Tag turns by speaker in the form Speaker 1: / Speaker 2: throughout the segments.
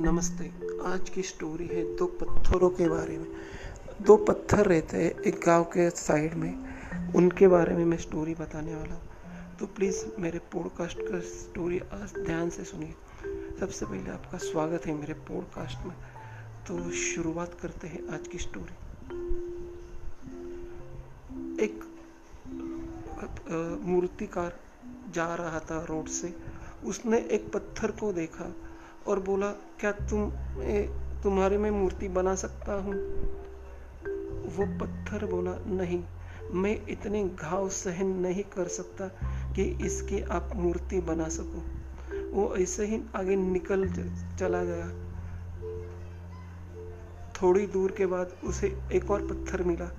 Speaker 1: नमस्ते। आज की स्टोरी है दो पत्थरों के बारे में। दो पत्थर रहते हैं एक गाँव के साइड में। उनके बारे में मैं स्टोरी बताने वाला हूँ। तो प्लीज़ मेरे पॉडकास्ट का स्टोरी आज ध्यान से सुनिए। सबसे पहले आपका स्वागत है मेरे पॉडकास्ट में। तो शुरुआत करते हैं आज की स्टोरी एक मूर्तिकार जा रहा था रोड से। उसने एक पत्थर को देखा। और बोला क्या तुम ए, तुम्हारे में मूर्ति बना सकता हूँ? वो पत्थर बोला नहीं मैं इतने घाव सहन नहीं कर सकता कि इसकी आप मूर्ति बना सको। वो ऐसे ही आगे निकल चला गया। थोड़ी दूर के बाद उसे एक और पत्थर मिला।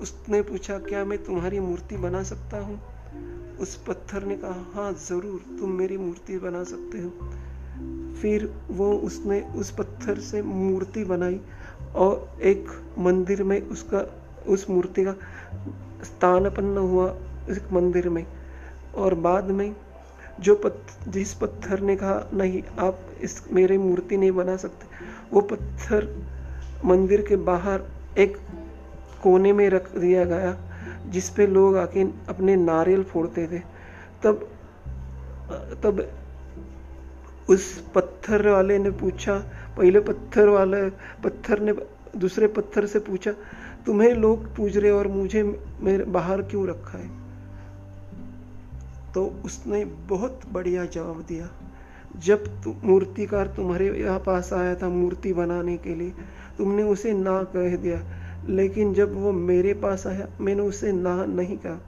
Speaker 1: उसने पूछा क्या मैं तुम्हारी मूर्ति बना सकता हूँ? उस पत्थर ने कहा हाँ ज़रूर तुम मेरी मूर्ति बना सकते हो। फिर वो उसने उस पत्थर से मूर्ति बनाई और एक मंदिर में उसका, उस मूर्ति का स्थानपन्न हुआ इस मंदिर में। और बाद में जो पत्थर जिस पत्थर ने कहा, नहीं, आप इस मेरे मूर्ति नहीं बना सकते। वो पत्थर मंदिर के बाहर एक कोने में रख दिया गया, जिस पे लोग आके अपने नारियल फोड़ते थे। तब तब उस पत्थर वाले ने पूछा पहले पत्थर वाले पत्थर ने दूसरे पत्थर से पूछा तुम्हें लोग पूछ रहे और मुझे मेरे बाहर क्यों रखा है? तो उसने बहुत बढ़िया जवाब दिया जब तु, मूर्तिकार तुम्हारे यहाँ पास आया था मूर्ति बनाने के लिए तुमने उसे ना कह दिया लेकिन जब वो मेरे पास आया, मैंने उसे ना, नहीं कहा।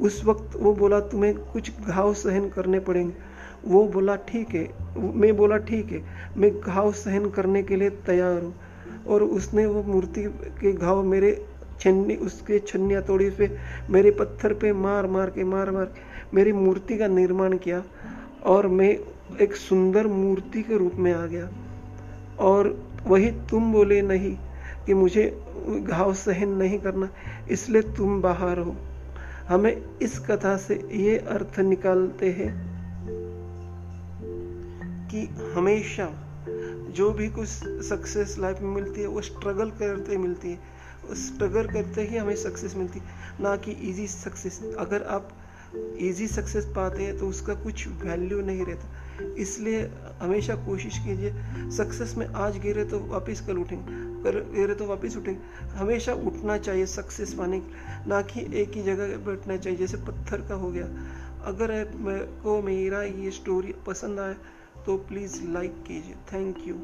Speaker 1: उस वक्त वो बोला, तुम्हें कुछ घाव सहन करने पड़ेंगे। वो बोला, ठीक है। मैं बोला, ठीक है। मैं घाव सहन करने के लिए तैयार हूँ। और उसने वो मूर्ति के घाव मेरे छन्नी, उसके छन्निया तोड़ी पे, मेरे पत्थर पे मार मार के, मार मार के, मेरी मूर्ति का निर्माण किया और मैं एक सुंदर मूर्ति के रूप में आ गया। और वही तुम बोले नहीं कि मुझे घाव सहन नहीं करना, इसलिए तुम बाहर हो। हमें इस कथा से ये अर्थ निकालते हैं कि हमेशा जो भी कुछ सक्सेस लाइफ में मिलती है, वो स्ट्रगल करते मिलती है। स्ट्रगल करते ही हमें सक्सेस मिलती है। ना कि इजी सक्सेस अगर आप इजी सक्सेस पाते हैं तो उसका कुछ वैल्यू नहीं रहता। इसलिए हमेशा कोशिश कीजिए सक्सेस में आज गिरे तो वापस कल उठेंगे। कर गिरे तो वापस उठेंगे। हमेशा उठना चाहिए सक्सेस पाने के ना कि एक ही जगह बैठना चाहिए, जैसे पत्थर का हो गया। अगर को मेरा ये स्टोरी पसंद आए तो प्लीज़ लाइक कीजिए। Thank you